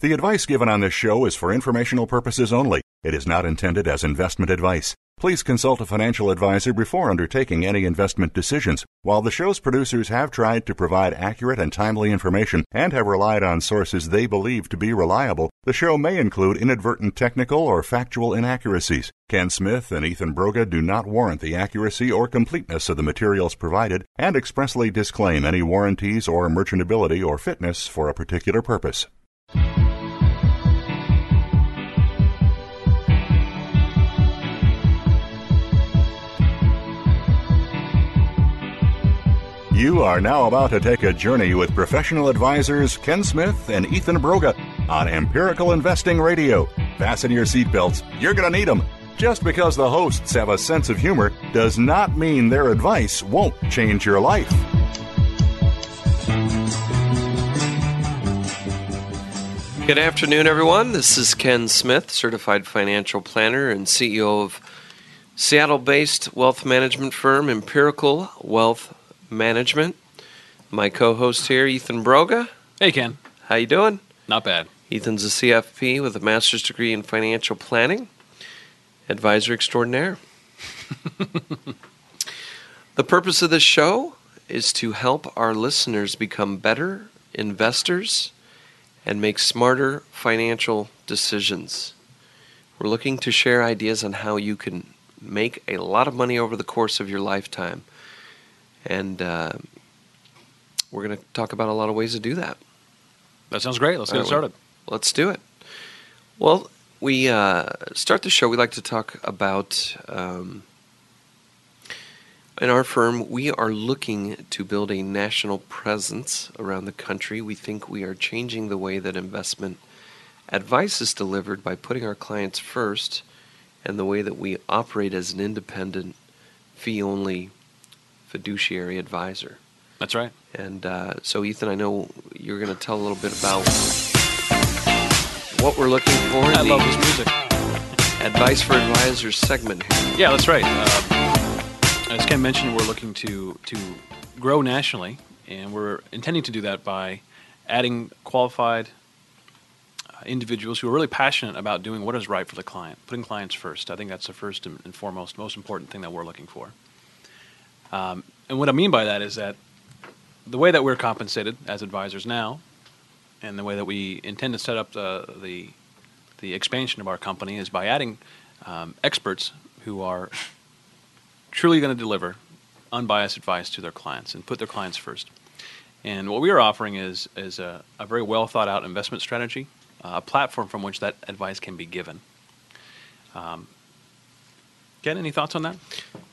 The advice given on this show is for informational purposes only. It is not intended as investment advice. Please consult a financial advisor before undertaking any investment decisions. While the show's producers have tried to provide accurate and timely information and have relied on sources they believe to be reliable, the show may include inadvertent technical or factual inaccuracies. Ken Smith and Ethan Broga do not warrant the accuracy or completeness of the materials provided and expressly disclaim any warranties or merchantability or fitness for a particular purpose. You are now about to take a journey with professional advisors Ken Smith and Ethan Broga on Empirical Investing Radio. Fasten your seatbelts, you're going to need them. Just because the hosts have a sense of humor does not mean their advice won't change your life. Good afternoon, everyone. This is Ken Smith, certified financial planner and CEO of Seattle based wealth management firm Empirical Wealth Management. My co-host here, Ethan Broga. Hey, Ken. How you doing? Not bad. Ethan's a CFP with a master's degree in financial planning, advisor extraordinaire. the purpose of this show is to help our listeners become better investors and make smarter financial decisions. We're looking to share ideas on how you can make a lot of money over the course of your lifetime. And uh, we're going to talk about a lot of ways to do that. That sounds great. Let's get All right, started. Let's do it. Well, we uh, start the show. We like to talk about. Um, in our firm, we are looking to build a national presence around the country. We think we are changing the way that investment advice is delivered by putting our clients first and the way that we operate as an independent, fee only fiduciary advisor. That's right. And uh, so, Ethan, I know you're going to tell a little bit about what we're looking for in I the love this music. Advice for Advisors segment here. Yeah, that's right. Um, as Ken mentioned, we're looking to to grow nationally, and we're intending to do that by adding qualified uh, individuals who are really passionate about doing what is right for the client, putting clients first. I think that's the first and foremost, most important thing that we're looking for. Um, and what I mean by that is that the way that we're compensated as advisors now, and the way that we intend to set up the the, the expansion of our company is by adding um, experts who are truly going to deliver unbiased advice to their clients and put their clients first. And what we are offering is is a, a very well thought out investment strategy, uh, a platform from which that advice can be given. Um, Ken, any thoughts on that?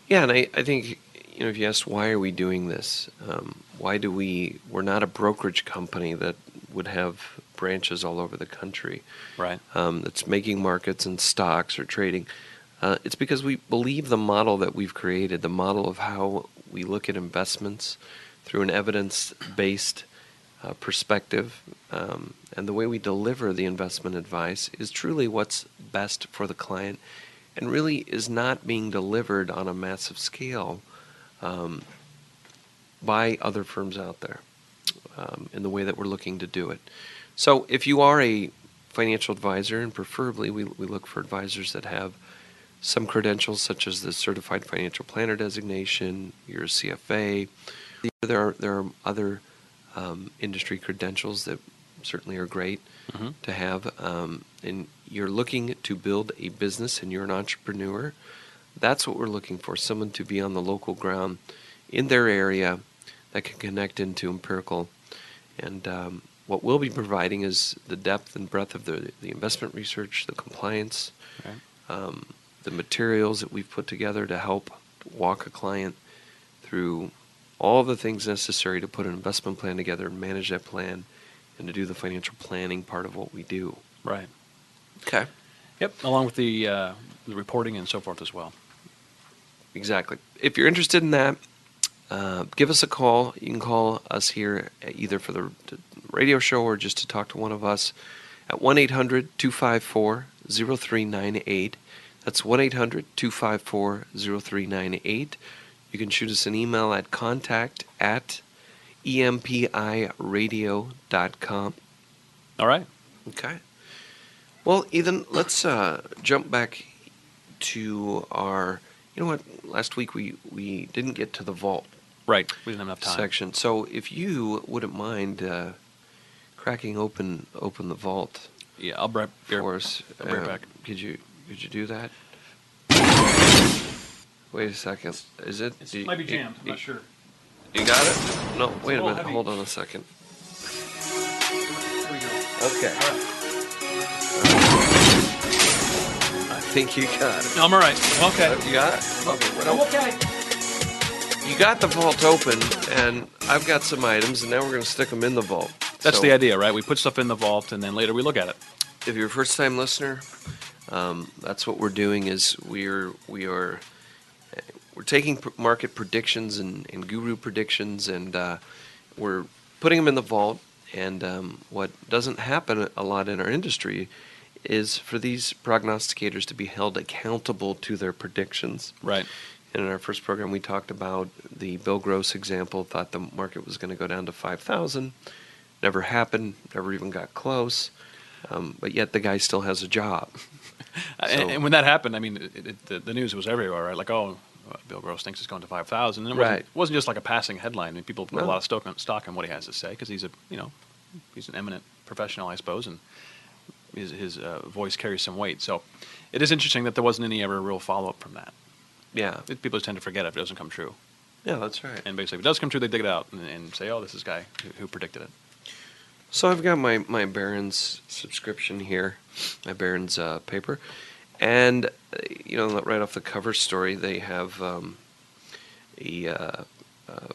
Yeah, and I, I think you know if you asked why are we doing this, um, why do we? We're not a brokerage company that would have branches all over the country. Right. Um, that's making markets and stocks or trading. Uh, it's because we believe the model that we've created, the model of how we look at investments through an evidence-based uh, perspective, um, and the way we deliver the investment advice is truly what's best for the client, and really is not being delivered on a massive scale um, by other firms out there um, in the way that we're looking to do it. So, if you are a financial advisor, and preferably we, we look for advisors that have some credentials such as the Certified Financial Planner designation, your CFA. There are there are other um, industry credentials that certainly are great Mhm. to have. Um, and you're looking to build a business, and you're an entrepreneur. That's what we're looking for: someone to be on the local ground in their area that can connect into empirical. And um, what we'll be providing is the depth and breadth of the, the investment research, the compliance, Right. um, the materials that we've put together to help walk a client through all the things necessary to put an investment plan together and manage that plan and to do the financial planning part of what we do. Right. Okay. Yep. Along with the uh, the reporting and so forth as well. Exactly. If you're interested in that, uh, give us a call. You can call us here either for the radio show or just to talk to one of us at 1 800 254 0398. That's 1 800 254 0398. You can shoot us an email at contact at empiradio.com. All right. Okay. Well, Ethan, let's uh, jump back to our. You know what? Last week we, we didn't get to the vault Right. We didn't have enough time. section. So if you wouldn't mind uh, cracking open open the vault Yeah, I'll bring right, for us, I'll bring right uh, back. Could you could you do that? Wait a second. Is it? It you- might be you- jammed. I'm not sure. you got it? No. Wait a little minute. heavy. Hold on a second. Here we go. Okay. Think you got it. No, I'm all right. I'm okay. You got it. Okay. Okay. You got the vault open, and I've got some items, and now we're going to stick them in the vault. That's So- the idea, right? We put stuff in the vault, and then later we look at it. if you're a first time listener, um, that's what we're doing is we're we are we're taking market predictions and, and guru predictions and uh, we're putting them in the vault. And um, what doesn't happen a lot in our industry is for these prognosticators to be held accountable to their predictions. Right. And in our first program, we talked about the Bill Gross example. Thought the market was going to go down to five thousand. Never happened. Never even got close. Um, but yet the guy still has a job. So- and, and when that happened, I mean, it, it, the, the news was everywhere, right? Like, oh, Bill Gross thinks it's going to 5,000. And it wasn't, Right. wasn't just like a passing headline. I mean, people put a lot of stock on, stock on what he has to say because he's a, you know, he's an eminent professional, I suppose, and his, his uh, voice carries some weight. So it is interesting that there wasn't any ever real follow up from that. Yeah, It, people just tend to forget if it doesn't come true. yeah, that's right. And basically, if it does come true, they dig it out and, and say, oh, this is guy who, who predicted it. So I've got my my Barron's subscription here, my Barron's uh, paper, and you know right off the cover story they have um, a uh, uh,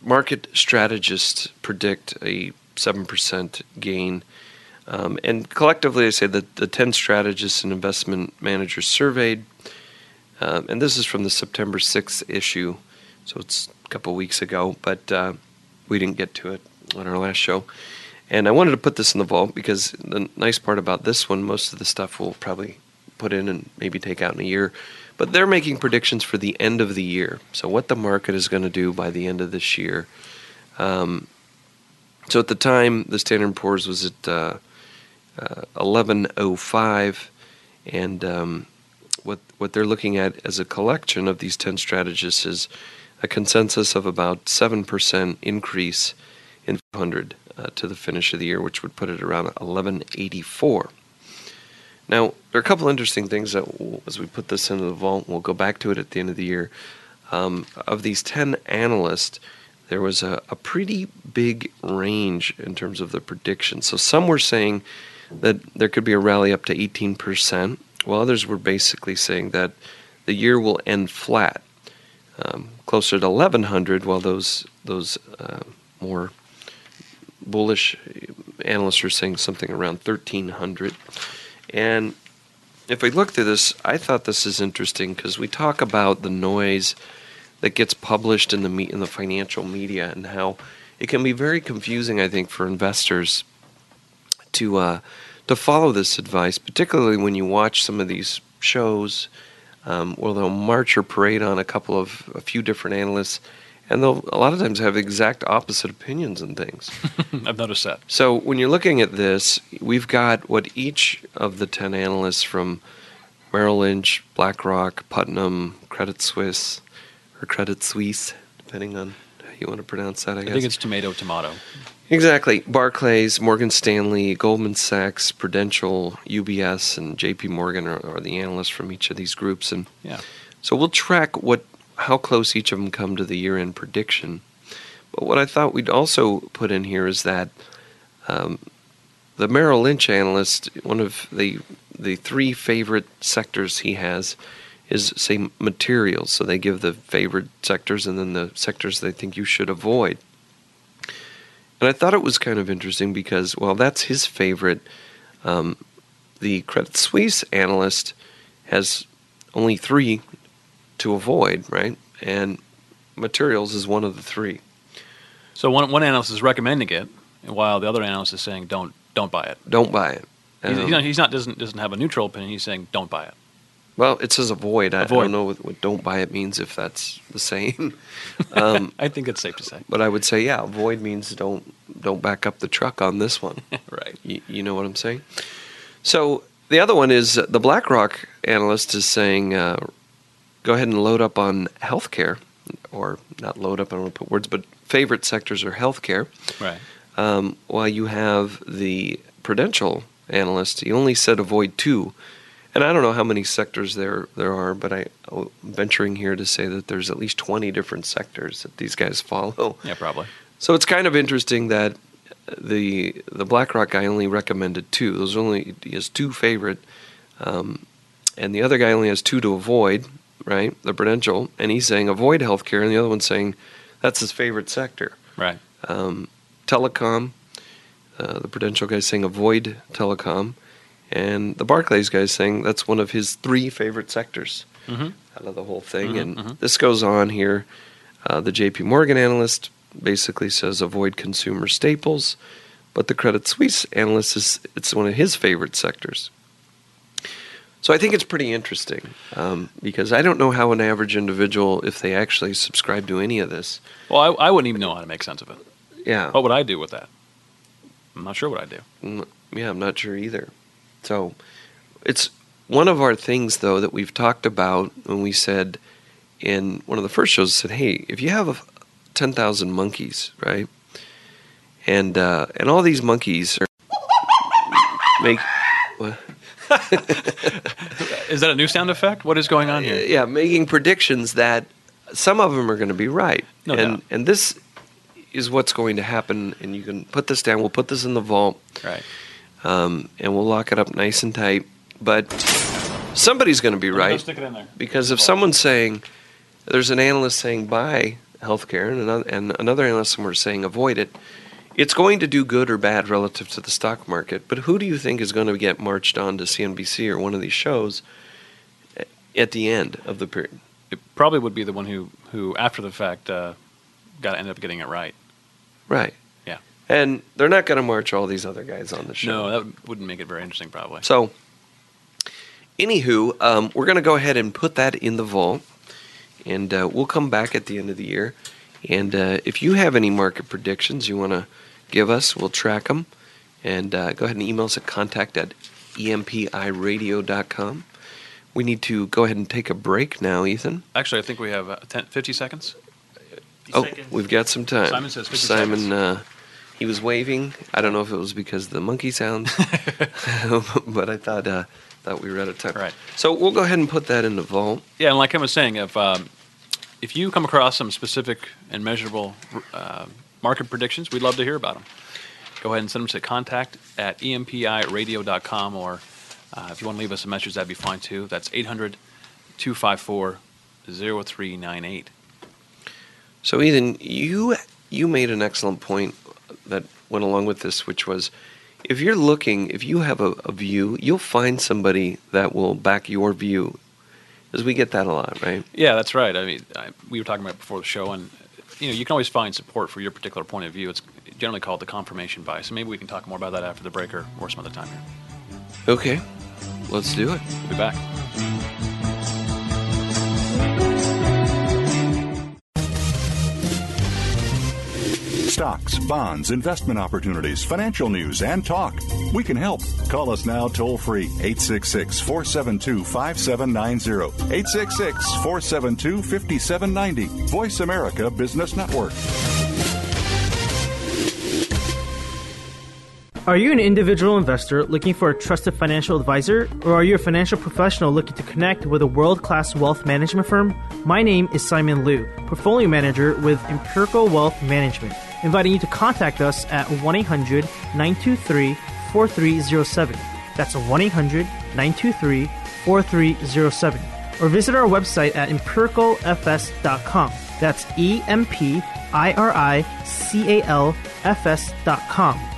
market strategists predict a seven percent gain, um, and collectively I say that the ten strategists and investment managers surveyed, um, and this is from the September sixth issue, so it's a couple weeks ago, but uh, we didn't get to it on our last show. And I wanted to put this in the vault because the nice part about this one, most of the stuff we'll probably put in and maybe take out in a year. But they're making predictions for the end of the year. So, what the market is going to do by the end of this year. Um, so, at the time, the Standard & Poor's was at uh, 1105. And um, what, what they're looking at as a collection of these 10 strategists is a consensus of about 7% increase in 500 uh, to the finish of the year, which would put it around 1184. Now, there are a couple interesting things that, as we put this into the vault, we'll go back to it at the end of the year. Um, of these 10 analysts, there was a, a pretty big range in terms of the predictions. So some were saying that there could be a rally up to 18%, while others were basically saying that the year will end flat, um, closer to 1100, while those those uh, more bullish analysts are saying something around 1300. And if we look through this, I thought this is interesting because we talk about the noise that gets published in the me- in the financial media and how it can be very confusing. I think for investors to uh, to follow this advice, particularly when you watch some of these shows um, where they'll march or parade on a couple of a few different analysts, and they'll a lot of times have exact opposite opinions and things. I've noticed that. So when you're looking at this, we've got what each of the 10 analysts from Merrill Lynch, BlackRock, Putnam, Credit Suisse, or Credit Suisse, depending on how you want to pronounce that, I I guess. think it's tomato, tomato. Exactly. Barclays, Morgan Stanley, Goldman Sachs, Prudential, UBS, and JP Morgan are, are the analysts from each of these groups. And Yeah. so we'll track what how close each of them come to the year-end prediction. But what I thought we'd also put in here is that um, the Merrill Lynch analyst, one of the the three favorite sectors he has is say materials. So they give the favorite sectors and then the sectors they think you should avoid. And I thought it was kind of interesting because, well, that's his favorite. Um, the Credit Suisse analyst has only three to avoid, right? And materials is one of the three. So one one analyst is recommending it, while the other analyst is saying don't don't buy it. Don't buy it. He's, Um, he's not, he's not doesn't doesn't have a neutral opinion. He's saying don't buy it. Well, it says avoid. I, I don't know what, what don't buy it means if that's the same. um, I think it's safe to say. but I would say, yeah, avoid means don't don't back up the truck on this one. right. You, you know what I'm saying? So the other one is uh, the BlackRock analyst is saying, uh, go ahead and load up on healthcare, or not load up. I don't want to put words, but favorite sectors are healthcare. Right. Um, while you have the Prudential analyst, he only said avoid two. And I don't know how many sectors there there are, but I, I'm venturing here to say that there's at least 20 different sectors that these guys follow. Yeah, probably. So it's kind of interesting that the the BlackRock guy only recommended two. Those only he has two favorite, um, and the other guy only has two to avoid. Right, the Prudential, and he's saying avoid healthcare, and the other one's saying that's his favorite sector. Right. Um, telecom, uh, the Prudential guy's saying avoid telecom, and the Barclays guy's saying that's one of his three favorite sectors Mm-hmm. out of the whole thing. Mhm, and mhm. this goes on here. Uh, the J.P. Morgan analyst basically says avoid consumer staples, but the Credit Suisse analyst is it's one of his favorite sectors. So I think it's pretty interesting um, because I don't know how an average individual, if they actually subscribe to any of this, Well, I, I wouldn't even know how to make sense of it. yeah, What would I do with that? I'm not sure what I'd do. Mm, yeah, I'm not sure either. So it's one of our things though that we've talked about when we said in one of the first shows said, hey, if you have 10,000 monkeys, right? And uh, and all these monkeys are make what? Is that a new sound effect? What is going on here? yeah, making predictions that some of them are going to be right. No and doubt. and this is what's going to happen and you can put this down. We'll put this in the vault. Right. Um, and we'll lock it up nice and tight. But somebody's going to be Let me go right Stick it in there. because if someone's saying there's an analyst saying buy healthcare and another, and another analyst somewhere saying avoid it, it's going to do good or bad relative to the stock market. But who do you think is going to get marched on to CNBC or one of these shows at the end of the period? It probably would be the one who, who after the fact, uh, got ended up getting it right. Right. And they're not going to march all these other guys on the show. No, that would- wouldn't make it very interesting, probably. So, anywho, um, we're going to go ahead and put that in the vault, and uh, we'll come back at the end of the year. And uh, if you have any market predictions you want to give us, we'll track them. And uh, go ahead and email us at contact at empiradio.com. We need to go ahead and take a break now, Ethan. Actually, I think we have uh, 10, 50 seconds. Oh, we've got some time. Simon says 50 Simon, seconds. He was waving. I don't know if it was because of the monkey sounds, but I thought uh, thought we were out of time. Right. So we'll go ahead and put that in the vault. Yeah, and like I was saying, if um, if you come across some specific and measurable uh, market predictions, we'd love to hear about them. Go ahead and send them to contact at empiradio.com, or uh, if you want to leave us a message, that'd be fine too. That's 800 254 0398. So Ethan, you you made an excellent point that went along with this, which was if you're looking, if you have a, a view, you'll find somebody that will back your view. Because we get that a lot, right? Yeah, that's right. I mean, I, we were talking about it before the show, and you know, you can always find support for your particular point of view. It's generally called the confirmation bias. And maybe we can talk more about that after the break or, or some other time here. Okay, let's do it. We'll be back. Stocks, bonds, investment opportunities, financial news, and talk. We can help. Call us now toll free 866 472 5790. 866 472 5790. Voice America Business Network. Are you an individual investor looking for a trusted financial advisor? Or are you a financial professional looking to connect with a world class wealth management firm? My name is Simon Liu, portfolio manager with Empirical Wealth Management, inviting you to contact us at 1 800 923 4307. That's 1 800 923 4307. Or visit our website at empiricalfs.com. That's E M P I R I C A L F S dot com.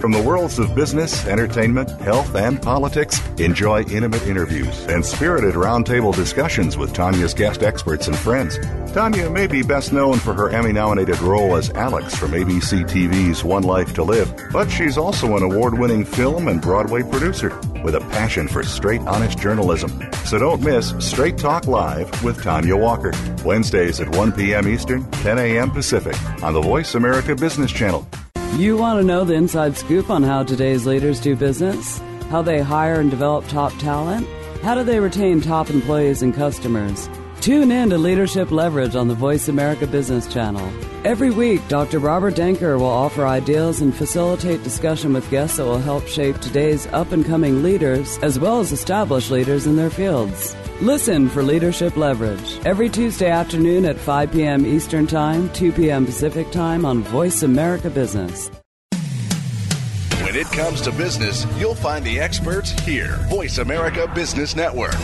From the worlds of business, entertainment, health, and politics, enjoy intimate interviews and spirited roundtable discussions with Tonja's guest experts and friends. Tonja may be best known for her Emmy nominated role as Alex from ABC TV's One Life to Live, but she's also an award winning film and Broadway producer with a passion for straight, honest journalism. So don't miss Straight Talk Live with Tonja Walker, Wednesdays at 1 p.m. Eastern, 10 a.m. Pacific, on the Voice America Business Channel. You want to know the inside scoop on how today's leaders do business? How they hire and develop top talent? How do they retain top employees and customers? Tune in to Leadership Leverage on the Voice America Business Channel. Every week, Dr. Robert Danker will offer ideas and facilitate discussion with guests that will help shape today's up and coming leaders as well as established leaders in their fields. Listen for Leadership Leverage every Tuesday afternoon at 5 p.m. Eastern Time, 2 p.m. Pacific Time on Voice America Business. When it comes to business, you'll find the experts here. Voice America Business Network.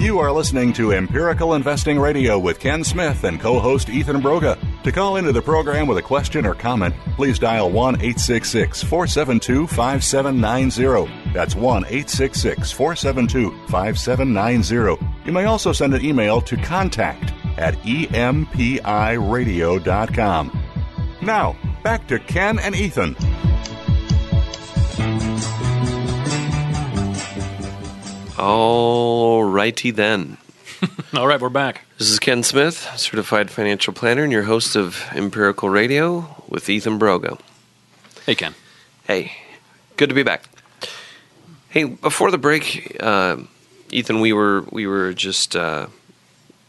You are listening to Empirical Investing Radio with Ken Smith and co host Ethan Broga. To call into the program with a question or comment, please dial 1 866 472 5790. That's 1 866 472 5790. You may also send an email to contact at empiradio.com. Now, back to Ken and Ethan. All righty then. All right, we're back. This is Ken Smith, certified financial planner, and your host of Empirical Radio with Ethan Broga. Hey, Ken. Hey, good to be back. Hey, before the break, uh, Ethan, we were we were just uh,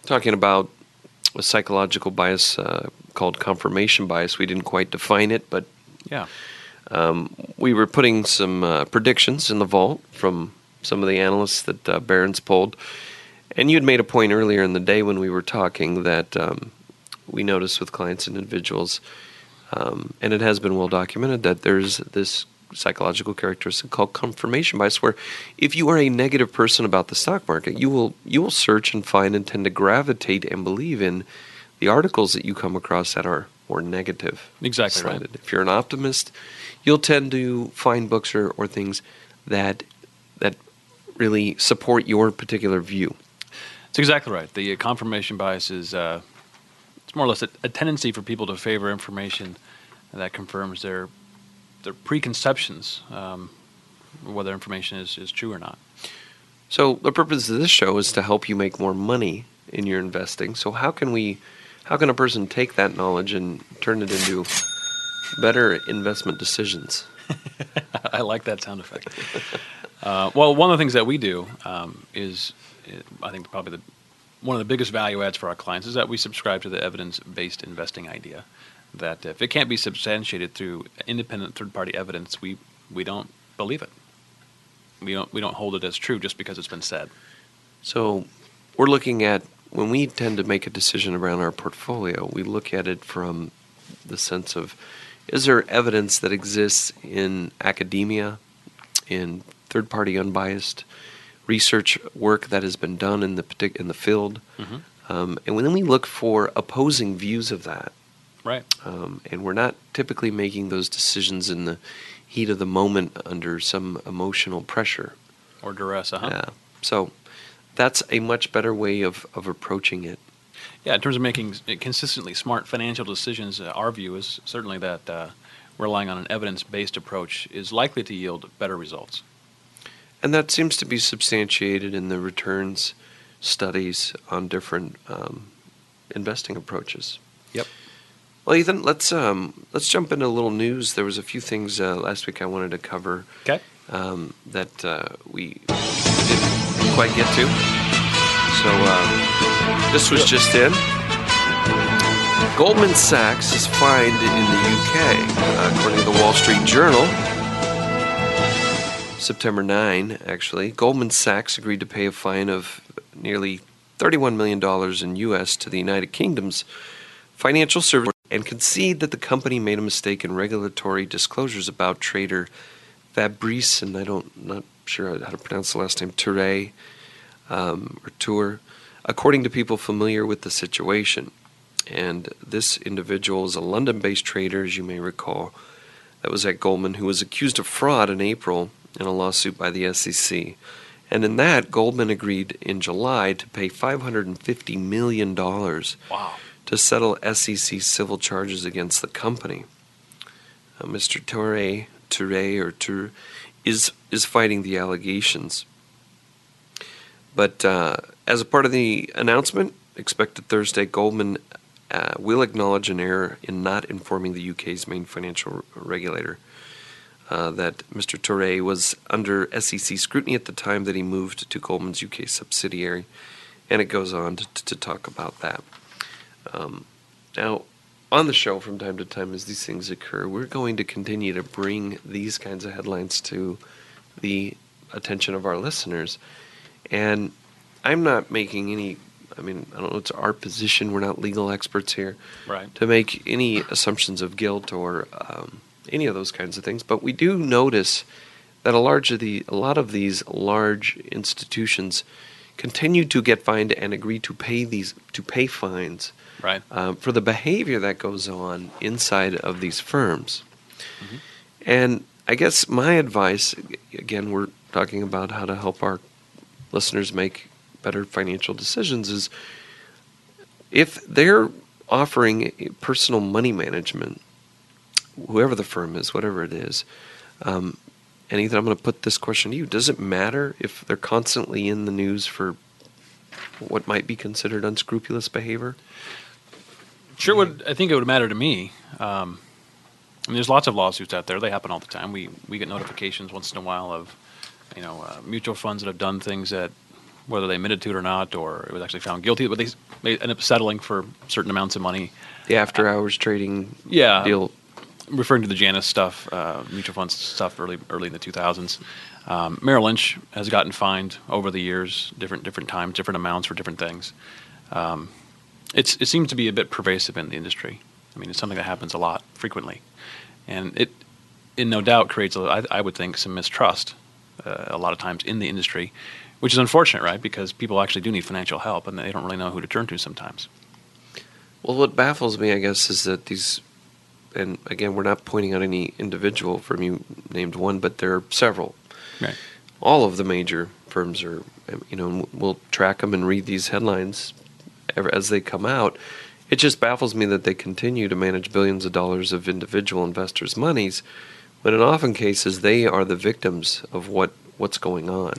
talking about a psychological bias uh, called confirmation bias. We didn't quite define it, but Yeah. um, we were putting some uh, predictions in the vault from some of the analysts that uh, Barron's polled. And you had made a point earlier in the day when we were talking that um, we notice with clients and individuals, um, and it has been well documented, that there's this psychological characteristic called confirmation bias, where if you are a negative person about the stock market, you will you will search and find and tend to gravitate and believe in the articles that you come across that are more negative. Exactly right. If you're an optimist, you'll tend to find books or, or things that that really support your particular view. It's exactly right. The uh, confirmation bias is uh, it's more or less a, a tendency for people to favor information that confirms their their preconceptions, um, whether information is, is true or not. So the purpose of this show is to help you make more money in your investing. So how can we how can a person take that knowledge and turn it into better investment decisions? I like that sound effect. uh, well, one of the things that we do um, is, I think, probably the one of the biggest value adds for our clients is that we subscribe to the evidence-based investing idea. That if it can't be substantiated through independent third-party evidence, we we don't believe it. We don't we don't hold it as true just because it's been said. So we're looking at when we tend to make a decision around our portfolio, we look at it from the sense of is there evidence that exists in academia, in third party unbiased research work that has been done in the partic- in the field, Mhm. um, and then we look for opposing views of that, Right. um, and we're not typically making those decisions in the heat of the moment under some emotional pressure. Or duress. Uh-huh. Yeah. So that's a much better way of, of approaching it. Yeah, in terms of making consistently smart financial decisions, uh, our view is certainly that uh, relying on an evidence-based approach is likely to yield better results. And that seems to be substantiated in the returns studies on different um, investing approaches. Yep. Well, Ethan, let's um, let's jump into a little news. There was a few things uh, last week I wanted to cover Okay. um, that uh, we didn't quite get to. So um, this was just in. Goldman Sachs is fined in the UK, uh, according to the Wall Street Journal. September 9, actually, Goldman Sachs agreed to pay a fine of nearly $31 million in U.S. to the United Kingdom's financial service and concede that the company made a mistake in regulatory disclosures about trader Fabrice, and I don't not sure how to pronounce the last name, Tourre um, or Tour, according to people familiar with the situation. And this individual is a London-based trader, as you may recall, that was at Goldman, who was accused of fraud in April in a lawsuit by the SEC. And in that, Goldman agreed in July to pay $550 million Wow. to settle SEC civil charges against the company. Uh, Mr. Tourre, Tourre or Tourre, is is fighting the allegations. But uh, as a part of the announcement expected Thursday, Goldman uh, will acknowledge an error in not informing the UK's main financial regulator uh, that Mr. Tourre was under SEC scrutiny at the time that he moved to Goldman's UK subsidiary, and it goes on to, to talk about that. Um, now, on the show from time to time, as these things occur, we're going to continue to bring these kinds of headlines to the attention of our listeners. And I'm not making any, I mean, I don't know, it's our position. We're not legal experts here Right. to make any assumptions of guilt or um, any of those kinds of things. But we do notice that a large of the a lot of these large institutions continue to get fined and agree to pay these to pay fines Right. um, for the behavior that goes on inside of these firms. And I guess my advice, again, we're talking about how to help our listeners make better financial decisions, is if they're offering personal money management, whoever the firm is, whatever it is, um, and Ethan, I'm going to put this question to you: Does it matter if they're constantly in the news for what might be considered unscrupulous behavior? Sure would. I think it would matter to me. Um, I mean, there's lots of lawsuits out there. They happen all the time. We we get notifications once in a while of, you know, uh, mutual funds that have done things that, whether they admitted to it or not, or it was actually found guilty, but they they end up settling for certain amounts of money. The after-hours trading Yeah. deal. Referring to the Janus stuff, uh, mutual funds stuff early early in the 2000s. Um, Merrill Lynch has gotten fined over the years, different different times, different amounts for different things. Um, it's it seems to be a bit pervasive in the industry. I mean, it's something that happens a lot, frequently, and it, it no doubt creates, a, I, I would think, some mistrust uh, a lot of times in the industry, which is unfortunate, right? Because people actually do need financial help, and they don't really know who to turn to sometimes. Well, what baffles me, I guess, is that these, and again, we're not pointing out any individual firm. You named one, but there are several. Right. All of the major firms are, you know, we'll track them and read these headlines as they come out. It just baffles me that they continue to manage billions of dollars of individual investors' monies, when in often cases they are the victims of what what's going on.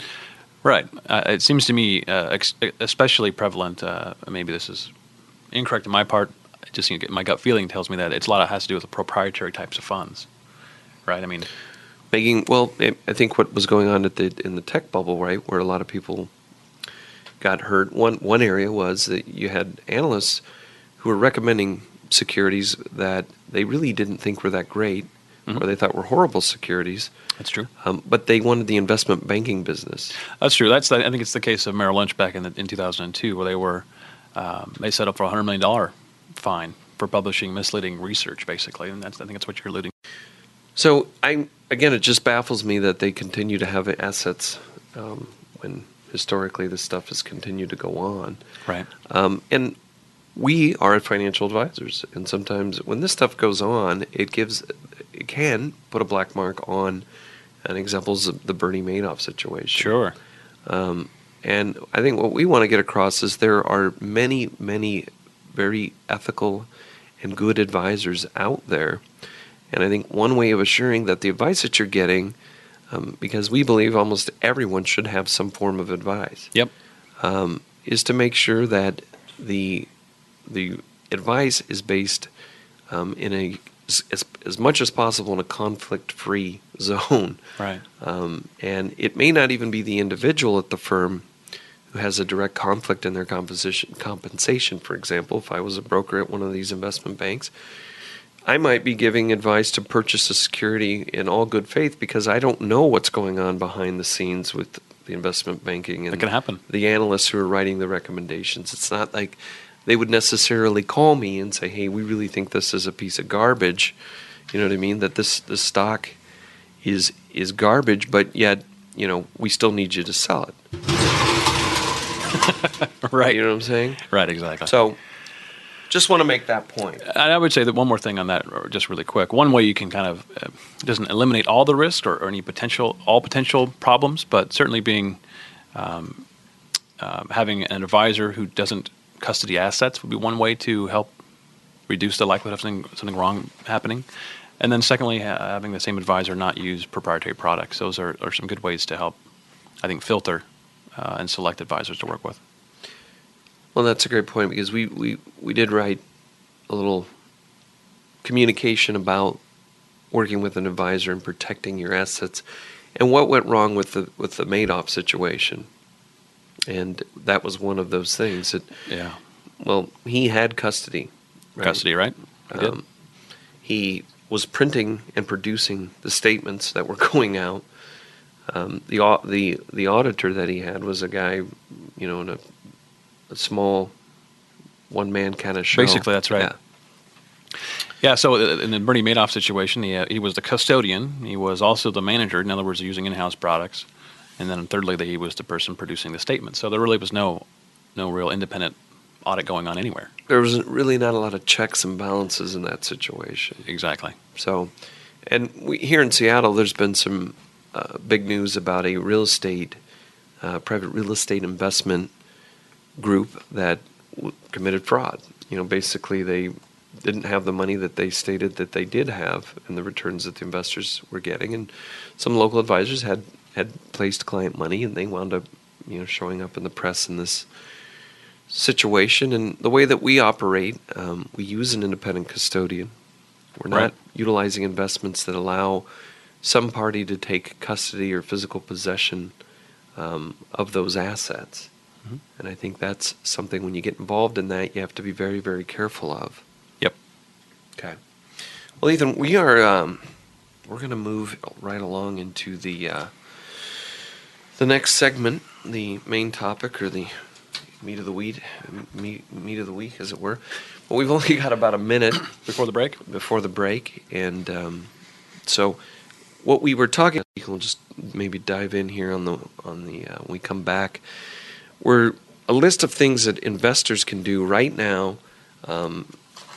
Right. Uh, it seems to me uh, ex- especially prevalent. Uh, maybe this is incorrect on my part. Just you know, my gut feeling tells me that it's a lot of has to do with the proprietary types of funds. Right. I mean, making well it, i think what was going on at the in the tech bubble right where a lot of people got hurt one one area was that you had analysts who were recommending securities that they really didn't think were that great or they thought were horrible securities that's true. um, but they wanted the investment banking business That's true. That's the, I think it's the case of Merrill Lynch back in the, in 2002, where they were um, they set up for a hundred million dollar fine for publishing misleading research, basically, and that's I think that's what you're alluding. To. So I again, it just baffles me that they continue to have assets um, when historically this stuff has continued to go on. Right. Um, and we are financial advisors, and sometimes when this stuff goes on, it gives, it can put a black mark on, an examples of the Bernie Madoff situation. Sure. Um, and I think what we want to get across is there are many, many very ethical and good advisors out there. And I think one way of assuring that the advice that you're getting, um, because we believe almost everyone should have some form of advice, Yep. um, is to make sure that the the advice is based um, in a as, as much as possible in a conflict-free zone. Right. Um, and it may not even be the individual at the firm who has a direct conflict in their composition, compensation. For example, if I was a broker at one of these investment banks, I might be giving advice to purchase a security in all good faith because I don't know what's going on behind the scenes with the investment banking and That can happen. the analysts who are writing the recommendations. It's not like they would necessarily call me and say, "Hey, we really think this is a piece of garbage." You know what I mean? That this this stock is is garbage, but yet you know we still need you to sell it. right. You know what I'm saying? Right, exactly. So, just want to make that point. And I would say that one more thing on that, just really quick. One way you can kind of uh, doesn't eliminate all the risk or, or any potential all potential problems, but certainly being um, um, having an advisor who doesn't custody assets would be one way to help reduce the likelihood of something something wrong happening. And then secondly, ha- having the same advisor not use proprietary products. Those are, are some good ways to help, I think, filter uh, and select advisors to work with. Well, that's a great point because we, we, we did write a little communication about working with an advisor and protecting your assets and what went wrong with the with the Madoff situation. And that was one of those things that Yeah, well, he had custody. right? custody, right? He. Um, he was printing and producing the statements that were going out. Um, the the the auditor that he had was a guy, you know, in a, a small one man kind of show. Basically, that's right. Yeah. Yeah, so uh, in the Bernie Madoff situation, he, uh, he was the custodian. He was also the manager. In other words, using in-house products. And then thirdly, that he was the person producing the statement. So there really was no, no real independent audit going on anywhere. There was really not a lot of checks and balances in that situation. Exactly. So, and we, here in Seattle, there's been some uh, big news about a real estate, uh, private real estate investment group that w- committed fraud. You know, basically they didn't have the money that they stated that they did have and the returns that the investors were getting, and some local advisors had had placed client money, and they wound up, you know, showing up in the press in this situation. And the way that we operate, um, we use an independent custodian. We're not Right. utilizing investments that allow some party to take custody or physical possession um, of those assets. And I think that's something when you get involved in that, you have to be very, very careful of. Yep. Okay. Well, Ethan, we are um, we're going to move right along into the uh, the next segment, the main topic or the meat of the week, meat, meat of the week, as it were. But we've only got about a minute Before the break? before the break, and um, so what we were talking. We'll just maybe dive in here on the on the uh, when we come back. We're a list of things that investors can do right now um,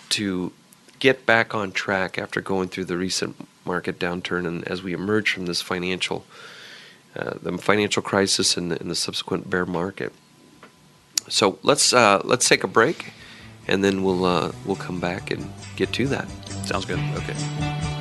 to get back on track after going through the recent market downturn and as we emerge from this financial uh, the financial crisis and the, and the subsequent bear market. So let's uh, let's take a break, and then we'll uh, we'll come back and get to that. Sounds good. Okay.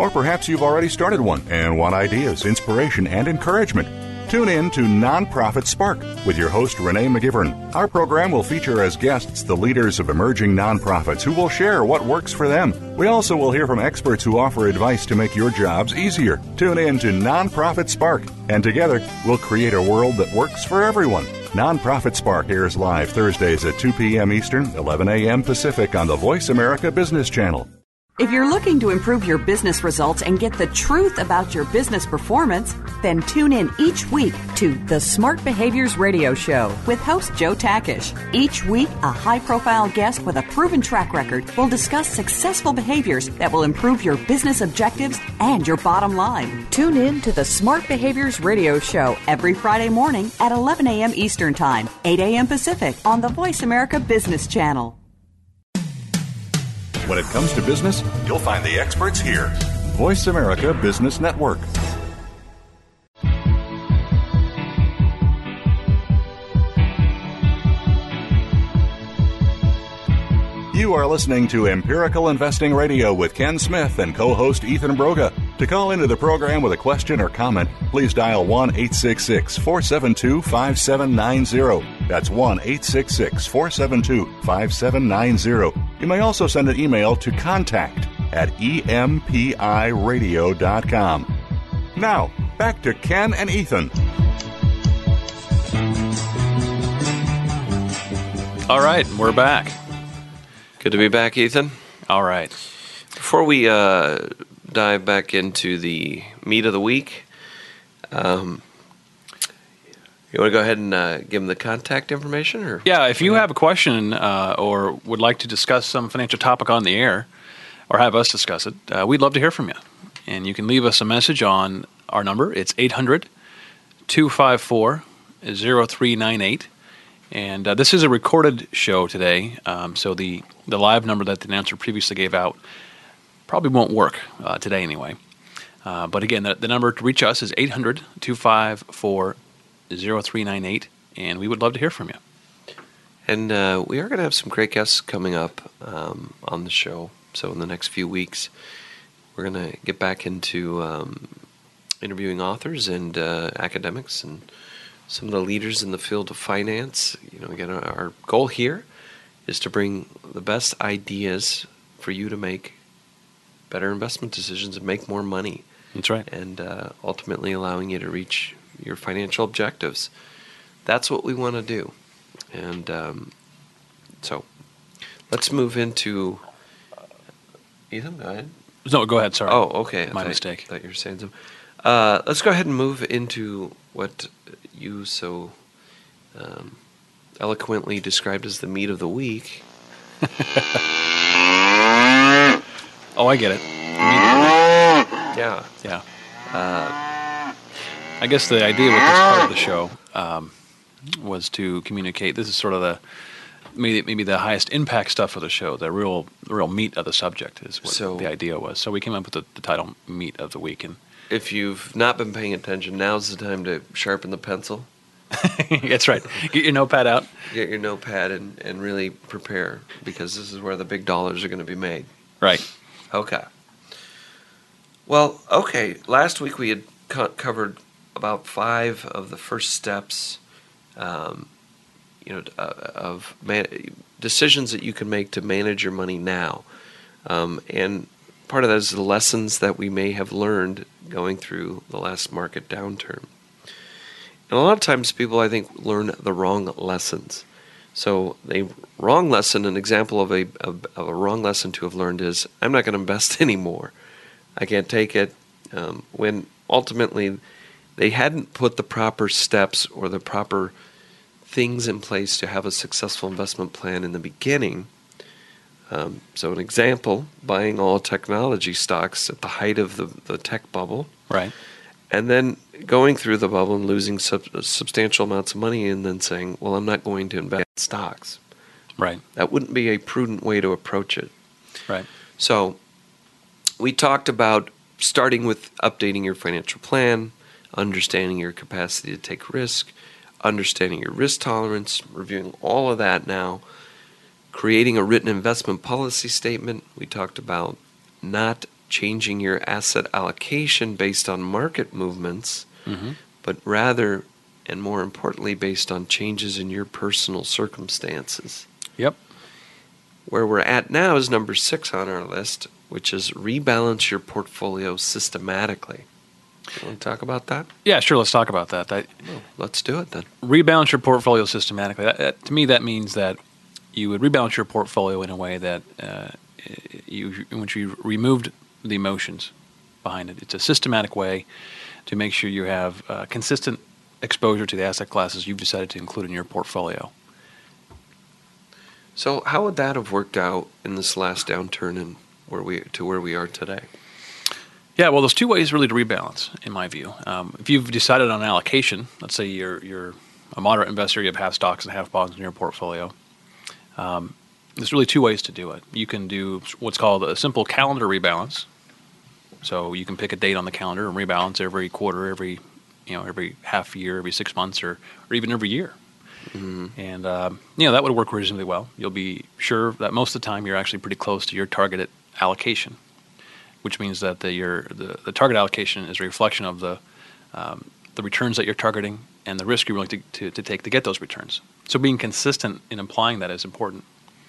Or perhaps you've already started one and want ideas, inspiration, and encouragement? Tune in to Nonprofit Spark with your host, Renee McGivern. Our program will feature as guests the leaders of emerging nonprofits who will share what works for them. We also will hear from experts who offer advice to make your jobs easier. Tune in to Nonprofit Spark, and together we'll create a world that works for everyone. Nonprofit Spark airs live Thursdays at 2 p.m. Eastern, 11 a.m. Pacific on the Voice America Business Channel. If you're looking to improve your business results and get the truth about your business performance, then tune in each week to the Smart Behaviors Radio Show with host Joe Takash. Each week, a high profile guest with a proven track record will discuss successful behaviors that will improve your business objectives and your bottom line. Tune in to the Smart Behaviors Radio Show every Friday morning at 11 a.m. Eastern Time, 8 a.m. Pacific on the Voice America Business Channel. When it comes to business, you'll find the experts here. Voice America Business Network. You are listening to Empirical Investing Radio with Ken Smith and co host Ethan Broga. To call into the program with a question or comment, please dial 1 866 472 5790. That's 1 866 472 5790. You may also send an email to contact at empiradio.com. Now, back to Ken and Ethan. All right, we're back. Good to be back, Ethan. All right. Before we uh, dive back into the meat of the week, um, you want to go ahead and uh, give them the contact information, or Yeah, if you have a question uh, or would like to discuss some financial topic on the air, or have us discuss it, uh, we'd love to hear from you. And you can leave us a message on our number. It's 800 254 0398. And uh, this is a recorded show today, um, so the, the live number that the announcer previously gave out probably won't work uh, today anyway. Uh, but again, the, the number to reach us is 800 254 0398, and we would love to hear from you. And uh, we are going to have some great guests coming up um, on the show. So, in the next few weeks, we're going to get back into um, interviewing authors and uh, academics and some of the leaders in the field of finance. You know, again, our, our goal here is to bring the best ideas for you to make better investment decisions and make more money. That's right. And uh, ultimately allowing you to reach your financial objectives. That's what we want to do. And um, so let's move into. Ethan, go ahead. No, go ahead. Sorry. Oh, okay. I My thought- mistake. thought you were saying something. Uh, let's go ahead and move into what you so um, eloquently described as the meat of the week. Oh, I get it. Yeah. Yeah. Uh, I guess the idea with this part of the show um, was to communicate. This is sort of the maybe maybe the highest impact stuff of the show. The real the real meat of the subject is what So- the idea was. So we came up with the, the title "Meat of the Week," and If you've not been paying attention, now's the time to sharpen the pencil, that's right. Get your notepad out. get your notepad, and, and really prepare because this is where the big dollars are going to be made. Right. Okay. Well, okay. Last week we had co- covered about five of the first steps, um, you know, uh, of man- decisions that you can make to manage your money now, um, and part of that is the lessons that we may have learned going through the last market downturn. And a lot of times, people I think learn the wrong lessons. So, a wrong lesson, an example of a, of, of a wrong lesson to have learned is I'm not going to invest anymore. I can't take it. Um, when ultimately they hadn't put the proper steps or the proper things in place to have a successful investment plan in the beginning. Um, so, an example buying all technology stocks at the height of the, the tech bubble Right. And then going through the bubble and losing sub- substantial amounts of money and then saying, well, I'm not going to invest in stocks. Right. That wouldn't be a prudent way to approach it. Right. So, we talked about starting with updating your financial plan, understanding your capacity to take risk, understanding your risk tolerance, reviewing all of that now, creating a written investment policy statement. We talked about not changing your asset allocation based on market movements, but rather and more importantly based on changes in your personal circumstances. Yep. Where we're at now is number six on our list, which is rebalance your portfolio systematically. You want to talk about that? Yeah, sure. Let's talk about that. that well, let's do it then. Rebalance your portfolio systematically. That, that, to me, that means that you would rebalance your portfolio in a way that uh, you, which you removed the emotions behind it. It's a systematic way to make sure you have uh, consistent exposure to the asset classes you've decided to include in your portfolio. So, how would that have worked out in this last downturn and where we to where we are today? Yeah, well, there's two ways really to rebalance, in my view. Um, if you've decided on allocation, let's say you're you're a moderate investor, you have half stocks and half bonds in your portfolio. Um, there's really two ways to do it. You can do what's called a simple calendar rebalance. So you can pick a date on the calendar and rebalance every quarter, every you know, every half year, every six months, or or even every year. Mm-hmm. And um, you know that would work reasonably well. You'll be sure that most of the time you're actually pretty close to your targeted allocation, which means that the your the, the target allocation is a reflection of the um, the returns that you're targeting and the risk you're willing to, to, to take to get those returns. So being consistent in applying that is important.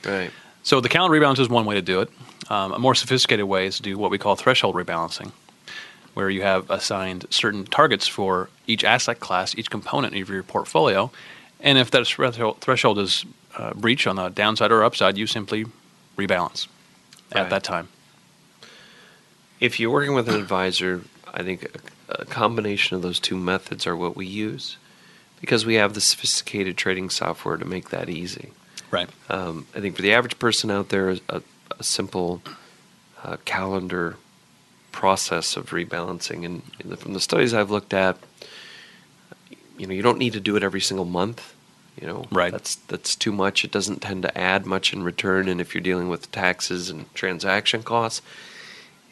Right. So the calendar rebalance is one way to do it. Um, a more sophisticated way is to do what we call threshold rebalancing, where you have assigned certain targets for each asset class, each component of your portfolio, and if that threshold is uh, breached on the downside or upside, you simply rebalance right. at that time. If you're working with an advisor, I think a, a combination of those two methods are what we use because we have the sophisticated trading software to make that easy. Right. Um, I think for the average person out there, a, a simple uh, calendar process of rebalancing, and, and from the studies I've looked at, you know, you don't need to do it every single month. You know, right. That's that's too much. It doesn't tend to add much in return, and if you're dealing with taxes and transaction costs,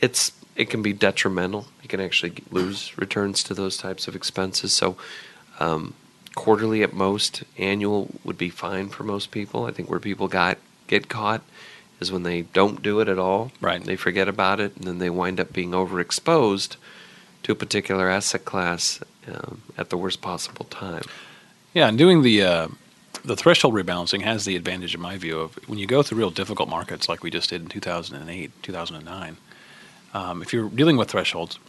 it's it can be detrimental. You can actually lose returns to those types of expenses. So, um, quarterly at most, annual would be fine for most people. I think where people got get caught is when they don't do it at all. Right. They forget about it, and then they wind up being overexposed to a particular asset class um, at the worst possible time. Yeah, and doing the uh, the threshold rebalancing has the advantage, in my view, of when you go through real difficult markets like we just did in 2008, 2009. Um, if you're dealing with thresholds,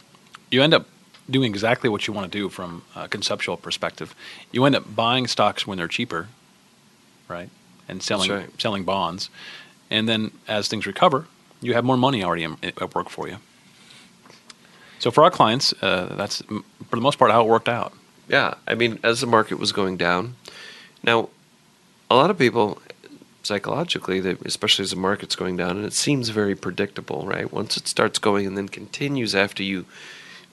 you end up doing exactly what you want to do from a conceptual perspective. You end up buying stocks when they're cheaper, right, and selling right. selling bonds, and then as things recover, you have more money already at work for you. So for our clients, uh, that's for the most part how it worked out. Yeah, I mean, as the market was going down, now a lot of people psychologically, especially as the market's going down, and it seems very predictable, right? Once it starts going and then continues after you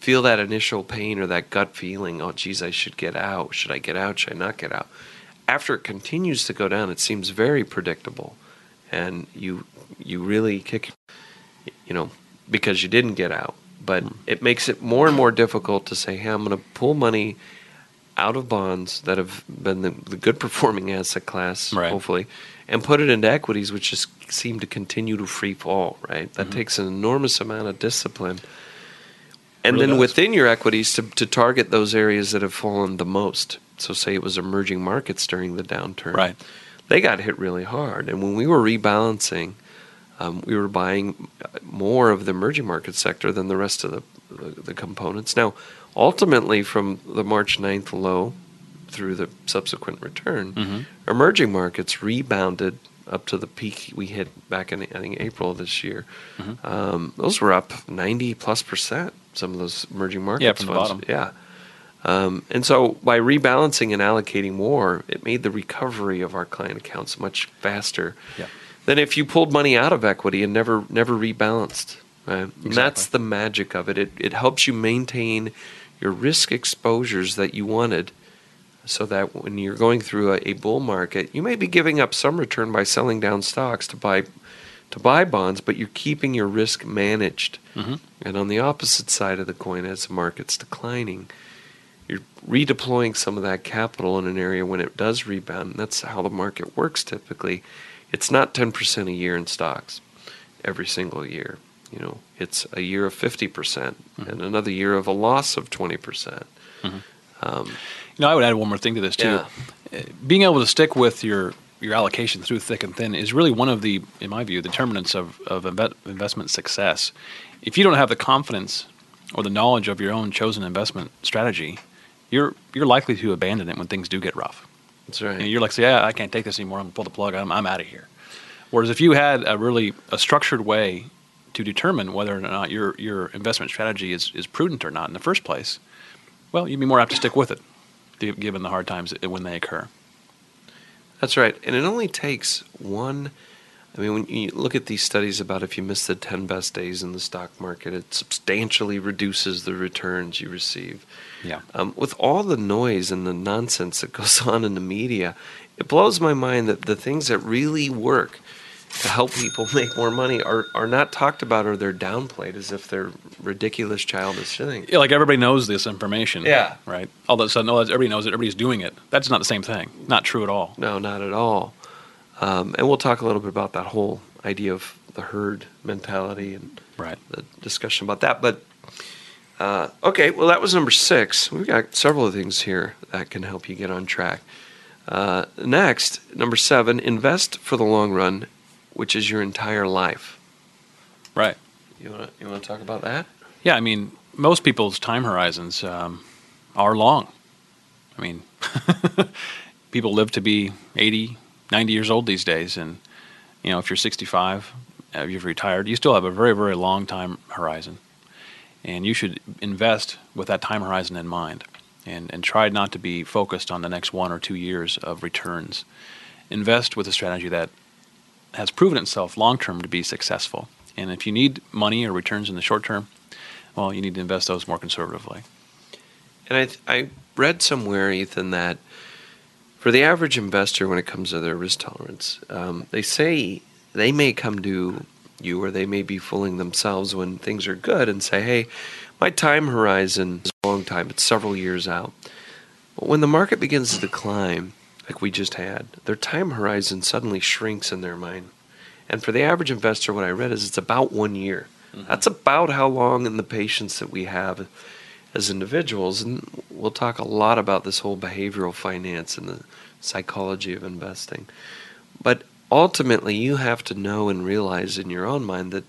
feel that initial pain or that gut feeling, oh, geez, I should get out. Should I get out? Should I not get out? After it continues to go down, it seems very predictable, and you you really kick, you know, because you didn't get out. But mm. it makes it more and more difficult to say, hey, I'm going to pull money out of bonds that have been the, the good performing asset class, right. hopefully, and put it into equities, which just seem to continue to free fall. Right, that mm-hmm. takes an enormous amount of discipline and really then does. within your equities to, to target those areas that have fallen the most. So, say it was emerging markets during the downturn. Right. They got hit really hard. And when we were rebalancing, um, we were buying more of the emerging market sector than the rest of the, the, the components. Now, ultimately, from the March 9th low through the subsequent return, mm-hmm. emerging markets rebounded up to the peak we hit back in I think April of this year. Mm-hmm. Um, those were up 90 plus percent some of those emerging markets yeah, from funds. The bottom. Yeah. Um, and so by rebalancing and allocating more, it made the recovery of our client accounts much faster yeah. than if you pulled money out of equity and never never rebalanced. Right? Exactly. that's the magic of it. It it helps you maintain your risk exposures that you wanted so that when you're going through a, a bull market, you may be giving up some return by selling down stocks to buy to buy bonds, but you're keeping your risk managed. Mm-hmm. And on the opposite side of the coin, as the market's declining, you're redeploying some of that capital in an area when it does rebound. And that's how the market works typically. It's not 10% a year in stocks every single year. You know, it's a year of 50% mm hmm and another year of a loss of 20%. percent mm hmm Um, know, I would add one more thing to this too. Yeah. Uh, Being able to stick with your your allocation through thick and thin is really one of the, in my view, determinants of of inve- investment success. If you don't have the confidence or the knowledge of your own chosen investment strategy, you're you're likely to abandon it when things do get rough. That's right. And you're like, yeah, I can't take this anymore. I'm gonna pull the plug. I'm I'm out of here. Whereas if you had a really a structured way to determine whether or not your your investment strategy is is prudent or not in the first place, well, you'd be more apt to stick with it, given the hard times when they occur. That's right. And it only takes one. I mean, when you look at these studies about if you miss the 10 best days in the stock market, it substantially reduces the returns you receive. Yeah. Um, with all the noise and the nonsense that goes on in the media, it blows my mind that the things that really work to help people make more money are, are not talked about or they're downplayed as if they're ridiculous, childish things. Yeah, like everybody knows this information. Yeah. Right. All of a sudden, everybody knows it. Everybody's doing it. That's not the same thing. Not true at all. No, not at all. Um, and we'll talk a little bit about that whole idea of the herd mentality and Right. the discussion about that. But uh, okay, well, that was number six. We've got several things here that can help you get on track. Uh, next, number seven, invest for the long run, which is your entire life. Right. You want to you want to talk about that? Yeah. I mean, most people's time horizons um, are long. I mean, people live to be 80, 90 years old these days, and you know, if you're 65, uh, if you've retired, you still have a very, very long time horizon, and you should invest with that time horizon in mind, and and try not to be focused on the next one or two years of returns. Invest with a strategy that has proven itself long term to be successful. And if you need money or returns in the short term, well, you need to invest those more conservatively. And I, I read somewhere, Ethan, that for the average investor, when it comes to their risk tolerance, um, they say they may come to you or they may be fooling themselves when things are good and say, hey, my time horizon is a long time, it's several years out. But when the market begins to decline, like we just had, their time horizon suddenly shrinks in their mind. And for the average investor, what I read is it's about one year. Mm-hmm. That's about how long in the patience that we have as individuals. And we'll talk a lot about this whole behavioral finance and the psychology of investing. But ultimately, you have to know and realize in your own mind that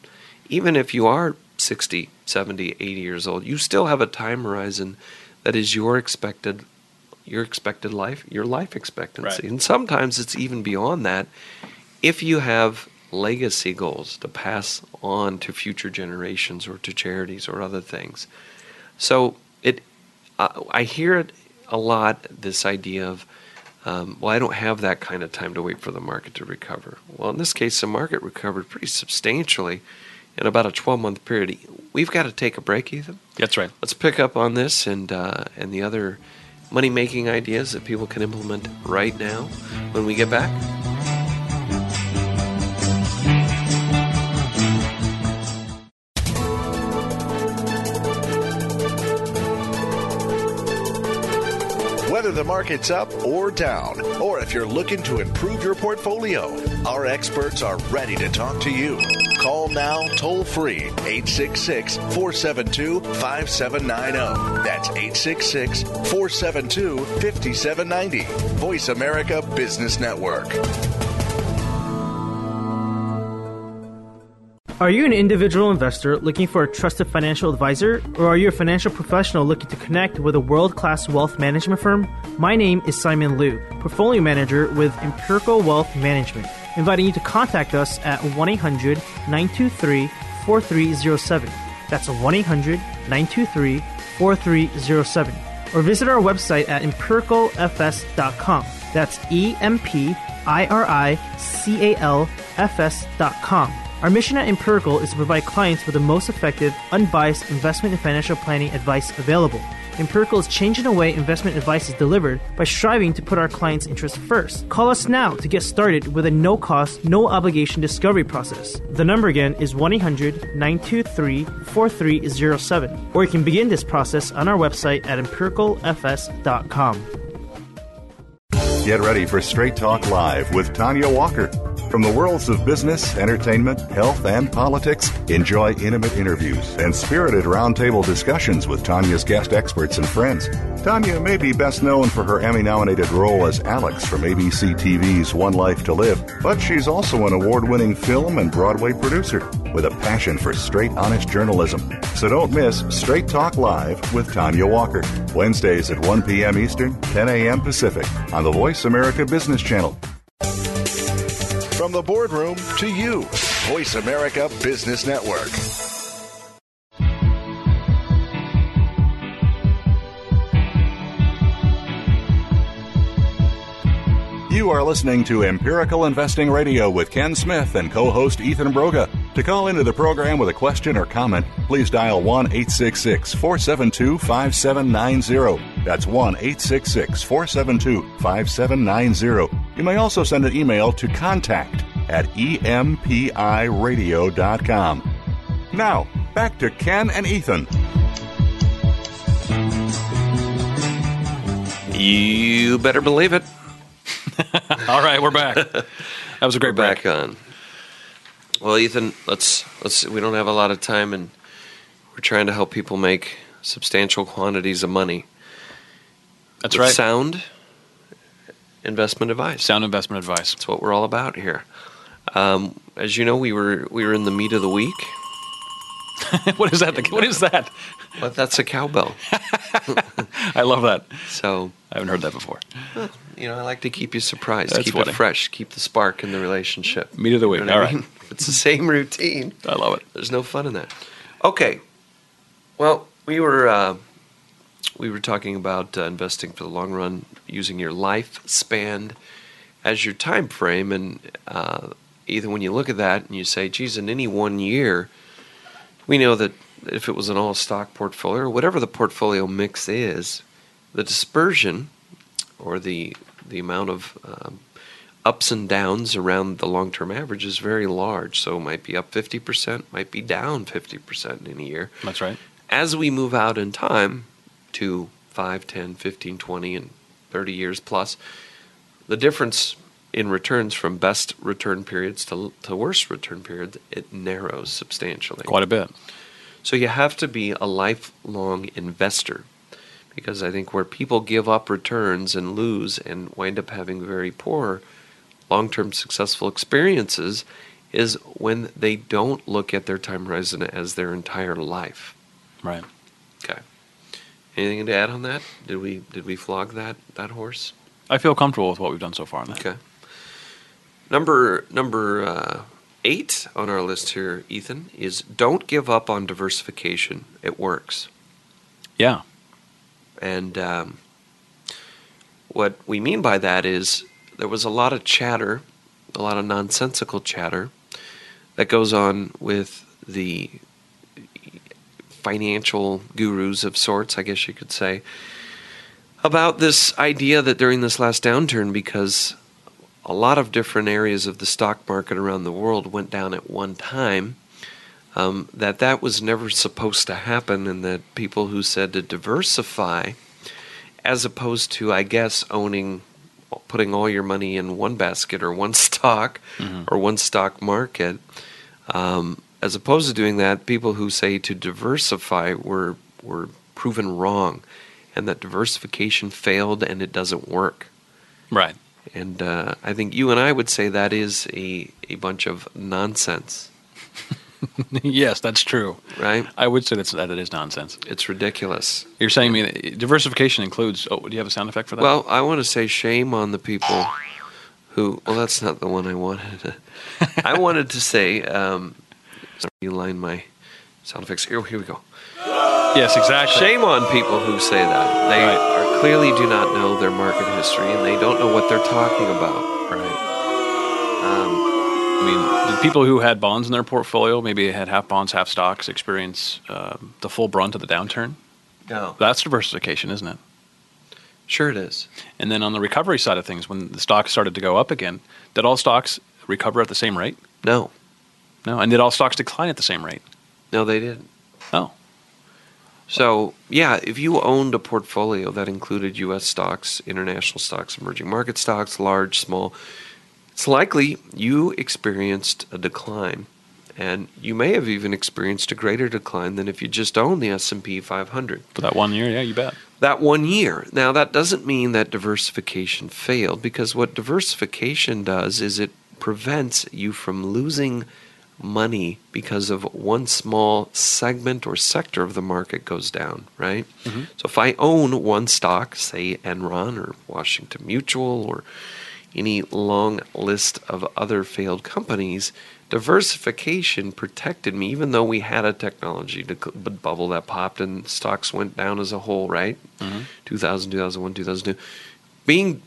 even if you are 60, 70, 80 years old, you still have a time horizon that is your expected your expected life, your life expectancy. Right. And sometimes it's even beyond that if you have legacy goals to pass on to future generations or to charities or other things. So it, uh, I hear it a lot. This idea of, um, well, I don't have that kind of time to wait for the market to recover. Well, in this case, the market recovered pretty substantially in about a 12-month period. We've got to take a break, Ethan. That's right. Let's pick up on this and uh, and the other money-making ideas that people can implement right now. When we get back. Whether the market's up or down, or if you're looking to improve your portfolio, our experts are ready to talk to you. Call now toll free 866 472 5790. That's 866 472 5790. Voice America Business Network. Are you an individual investor looking for a trusted financial advisor? Or are you a financial professional looking to connect with a world class wealth management firm? My name is Simon Liu, portfolio manager with Empirical Wealth Management, inviting you to contact us at 1 800 923 4307. That's 1 800 923 4307. Or visit our website at empiricalfs.com. That's E M P I R I C A L F S.com. Our mission at Empirical is to provide clients with the most effective, unbiased investment and financial planning advice available. Empirical is changing the way investment advice is delivered by striving to put our clients' interests first. Call us now to get started with a no cost, no obligation discovery process. The number again is 1 800 923 4307, or you can begin this process on our website at empiricalfs.com. Get ready for Straight Talk Live with Tonja Walker. From the worlds of business, entertainment, health, and politics, enjoy intimate interviews and spirited roundtable discussions with Tonja's guest experts and friends. Tonja may be best known for her Emmy nominated role as Alex from ABC TV's One Life to Live, but she's also an award winning film and Broadway producer with a passion for straight, honest journalism. So don't miss Straight Talk Live with Tonja Walker, Wednesdays at 1 p.m. Eastern, 10 a.m. Pacific on the Voice America Business Channel. From the boardroom to you, Voice America Business Network. You are listening to Empirical Investing Radio with Ken Smith and co host Ethan Broga. To call into the program with a question or comment, please dial 1 866 472 5790. That's 1 866 472 5790. You may also send an email to contact at empiradio.com. Now, back to Ken and Ethan. You better believe it. All right, we're back. That was a great We're break. back on. Well, Ethan, let's let's. We don't have a lot of time, and we're trying to help people make substantial quantities of money. That's with right. Sound investment advice. Sound investment advice. That's what we're all about here. Um, as you know, we were we were in the meat of the week. what is that? What is that? But that's a cowbell. I love that. So I haven't heard that before. you know, I like to keep you surprised, That's keep funny. it fresh, keep the spark in the relationship. Meat of the week. You know All I mean? If it's the same routine. I love it. There's no fun in that. Okay. Well, we were uh, we were talking about uh, investing for the long run, using your lifespan as your time frame, and uh, either when you look at that and you say, "Geez, in any one year, we know that if it was an all stock portfolio or whatever the portfolio mix is, the dispersion or the the amount of um, ups and downs around the long term average is very large. So it might be up 50%, might be down 50% in a year. That's right. As we move out in time to 5, 10, 15, 20, and 30 years plus, the difference in returns from best return periods to, to worst return periods, it narrows substantially. Quite a bit. So you have to be a lifelong investor because I think where people give up returns and lose and wind up having very poor long term successful experiences is when they don't look at their time horizon as their entire life. Right. Okay. Anything to add on that? Did we did we flog that that horse? I feel comfortable with what we've done so far on that. Okay. Number number uh, eight on our list here, Ethan, is don't give up on diversification. It works. Yeah. And um, what we mean by that is there was a lot of chatter, a lot of nonsensical chatter that goes on with the financial gurus of sorts, I guess you could say, about this idea that during this last downturn, because a lot of different areas of the stock market around the world went down at one time, um, that that was never supposed to happen, and that people who said to diversify, as opposed to, I guess, owning, putting all your money in one basket or one stock or one stock market, um, as opposed to doing that, people who say to diversify were were proven wrong, and that diversification failed and it doesn't work. Right. And uh, I think you and I would say that is a, a bunch of nonsense, yes, that's true. right? I would say that's, that it is nonsense. It's ridiculous. You're saying me diversification includes. Oh, do you have a sound effect for that? Well, I want to say shame on the people who. Well, that's not the one I wanted. I wanted to say. Um, line my sound effects. Here, here we go. yes, exactly. Shame on people who say that. They Right. are, clearly do not know their market history and they don't know what they're talking about. Right. Um, I mean, the people who had bonds in their portfolio, maybe had half bonds, half stocks, experience um, the full brunt of the downturn. no. That's diversification, isn't it? Sure, it is. And then on the recovery side of things, when the stocks started to go up again, did all stocks recover at the same rate? No. No. And did all stocks decline at the same rate? No, they didn't. Oh. So, yeah, if you owned a portfolio that included U.S. stocks, international stocks, emerging market stocks, large, small, it's likely you experienced a decline and you may have even experienced a greater decline than if you just owned the S&P 500 for that one year. Yeah, you bet. That one year. Now that doesn't mean that diversification failed because what diversification does is it prevents you from losing money because of one small segment or sector of the market goes down, right? Mm-hmm. So if I own one stock, say Enron or Washington Mutual or any long list of other failed companies, diversification protected me, even though we had a technology bubble that popped and stocks went down as a whole, right? Mm-hmm. 2000, 2001, 2002. Being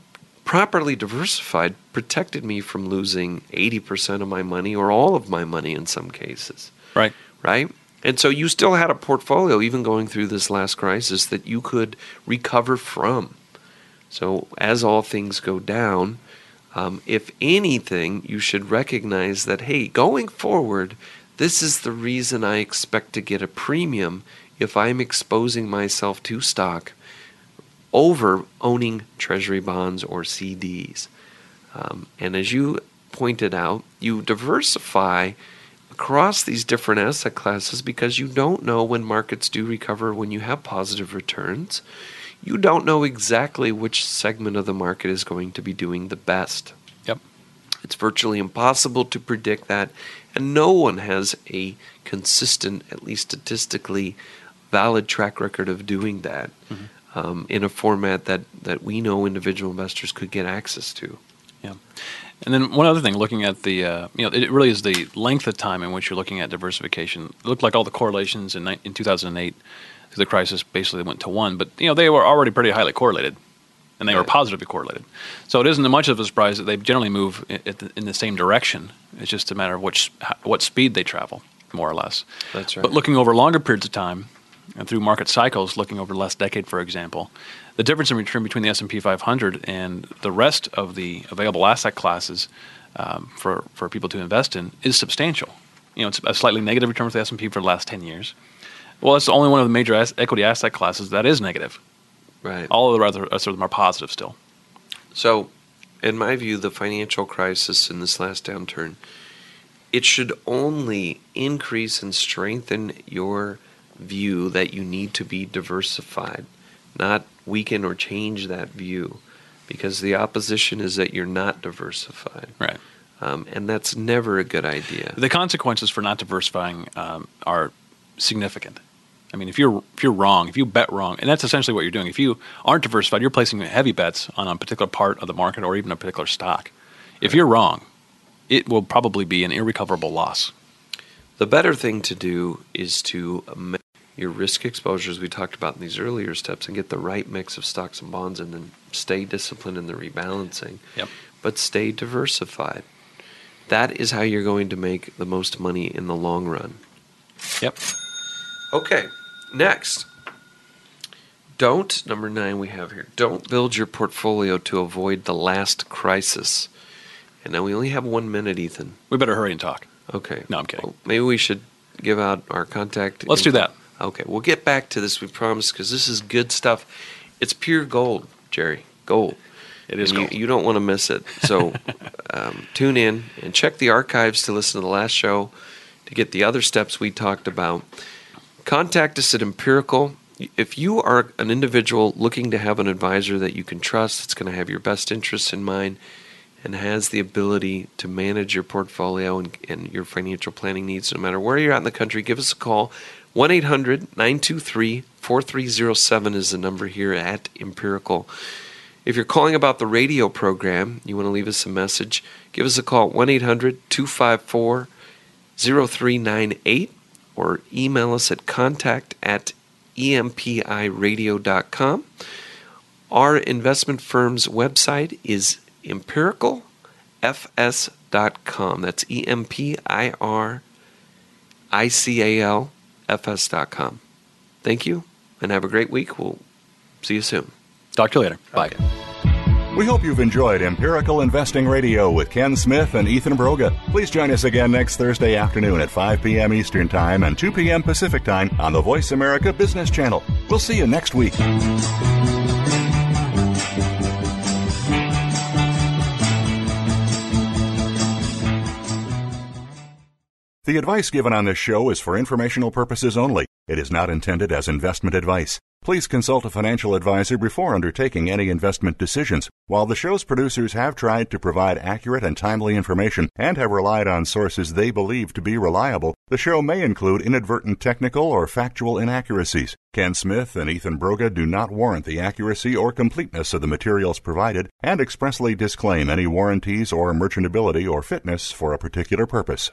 properly diversified protected me from losing 80% of my money or all of my money in some cases. Right. Right? And so you still had a portfolio, even going through this last crisis, that you could recover from. So as all things go down, um, if anything, you should recognize that, hey, going forward, this is the reason I expect to get a premium if I'm exposing myself to stock over owning treasury bonds or CDs. Um, and as you pointed out, you diversify across these different asset classes because you don't know when markets do recover when you have positive returns you don't know exactly which segment of the market is going to be doing the best. Yep. It's virtually impossible to predict that, and no one has a consistent, at least statistically, valid track record of doing that mm-hmm. Um, in a format that, that we know individual investors could get access to. Yeah. And then one other thing, looking at the, uh, you know, it really is the length of time in which you're looking at diversification. It looked like all the correlations in, in 2008 the crisis basically went to one. But you know they were already pretty highly correlated, and they right. were positively correlated. So it isn't much of a surprise that they generally move in, in the same direction. It's just a matter of which what speed they travel, more or less. That's right. But looking over longer periods of time and through market cycles, looking over the last decade, for example, the difference in return between the S and P 500 and the rest of the available asset classes um, for for people to invest in is substantial. You know, it's a slightly negative return with the S and P for the last ten years well, it's only one of the major as- equity asset classes that is negative. Right. All of the other rest of them are positive still. So, in my view, the financial crisis in this last downturn, it should only increase and strengthen your view that you need to be diversified, not weaken or change that view, because the opposition is that you're not diversified. Right. Um, and that's never a good idea. The consequences for not diversifying um, are significant. I mean, if you're if you're wrong, if you bet wrong, and that's essentially what you're doing. If you aren't diversified, you're placing heavy bets on a particular part of the market or even a particular stock. If you're wrong, it will probably be an irrecoverable loss. The better thing to do is to your risk exposures we talked about in these earlier steps and get the right mix of stocks and bonds and then stay disciplined in the rebalancing. Yep. But stay diversified. That is how you're going to make the most money in the long run. Yep. Okay. Next, don't, number nine we have here, don't build your portfolio to avoid the last crisis. And now we only have one minute, Ethan. We better hurry and talk. Okay. No, I'm kidding. Well, maybe we should give out our contact. Let's info. do that. Okay. We'll get back to this, we promise, because this is good stuff. It's pure gold, Jerry. Gold. It is you, you, don't want to miss it. So um, tune in and check the archives to listen to the last show to get the other steps we talked about contact us at Empirical. If you are an individual looking to have an advisor that you can trust, that's going to have your best interests in mind, and has the ability to manage your portfolio and, and your financial planning needs, no matter where you're at in the country, give us a call. 1 800 923 4307 is the number here at Empirical. If you're calling about the radio program, you want to leave us a message, give us a call at 1 800 254 0398 or email us at contact at empiradio.com. Our investment firm's website is empiricalfs.com. That's E M P I R I C A L F S.com. Thank you and have a great week. We'll see you soon. Talk to you later. Bye. Okay. We hope you've enjoyed Empirical Investing Radio with Ken Smith and Ethan Broga. Please join us again next Thursday afternoon at 5 p.m. Eastern Time and 2 p.m. Pacific Time on the Voice America Business Channel. We'll see you next week. The advice given on this show is for informational purposes only. It is not intended as investment advice. Please consult a financial advisor before undertaking any investment decisions. While the show's producers have tried to provide accurate and timely information and have relied on sources they believe to be reliable, the show may include inadvertent technical or factual inaccuracies. Ken Smith and Ethan Broga do not warrant the accuracy or completeness of the materials provided and expressly disclaim any warranties or merchantability or fitness for a particular purpose.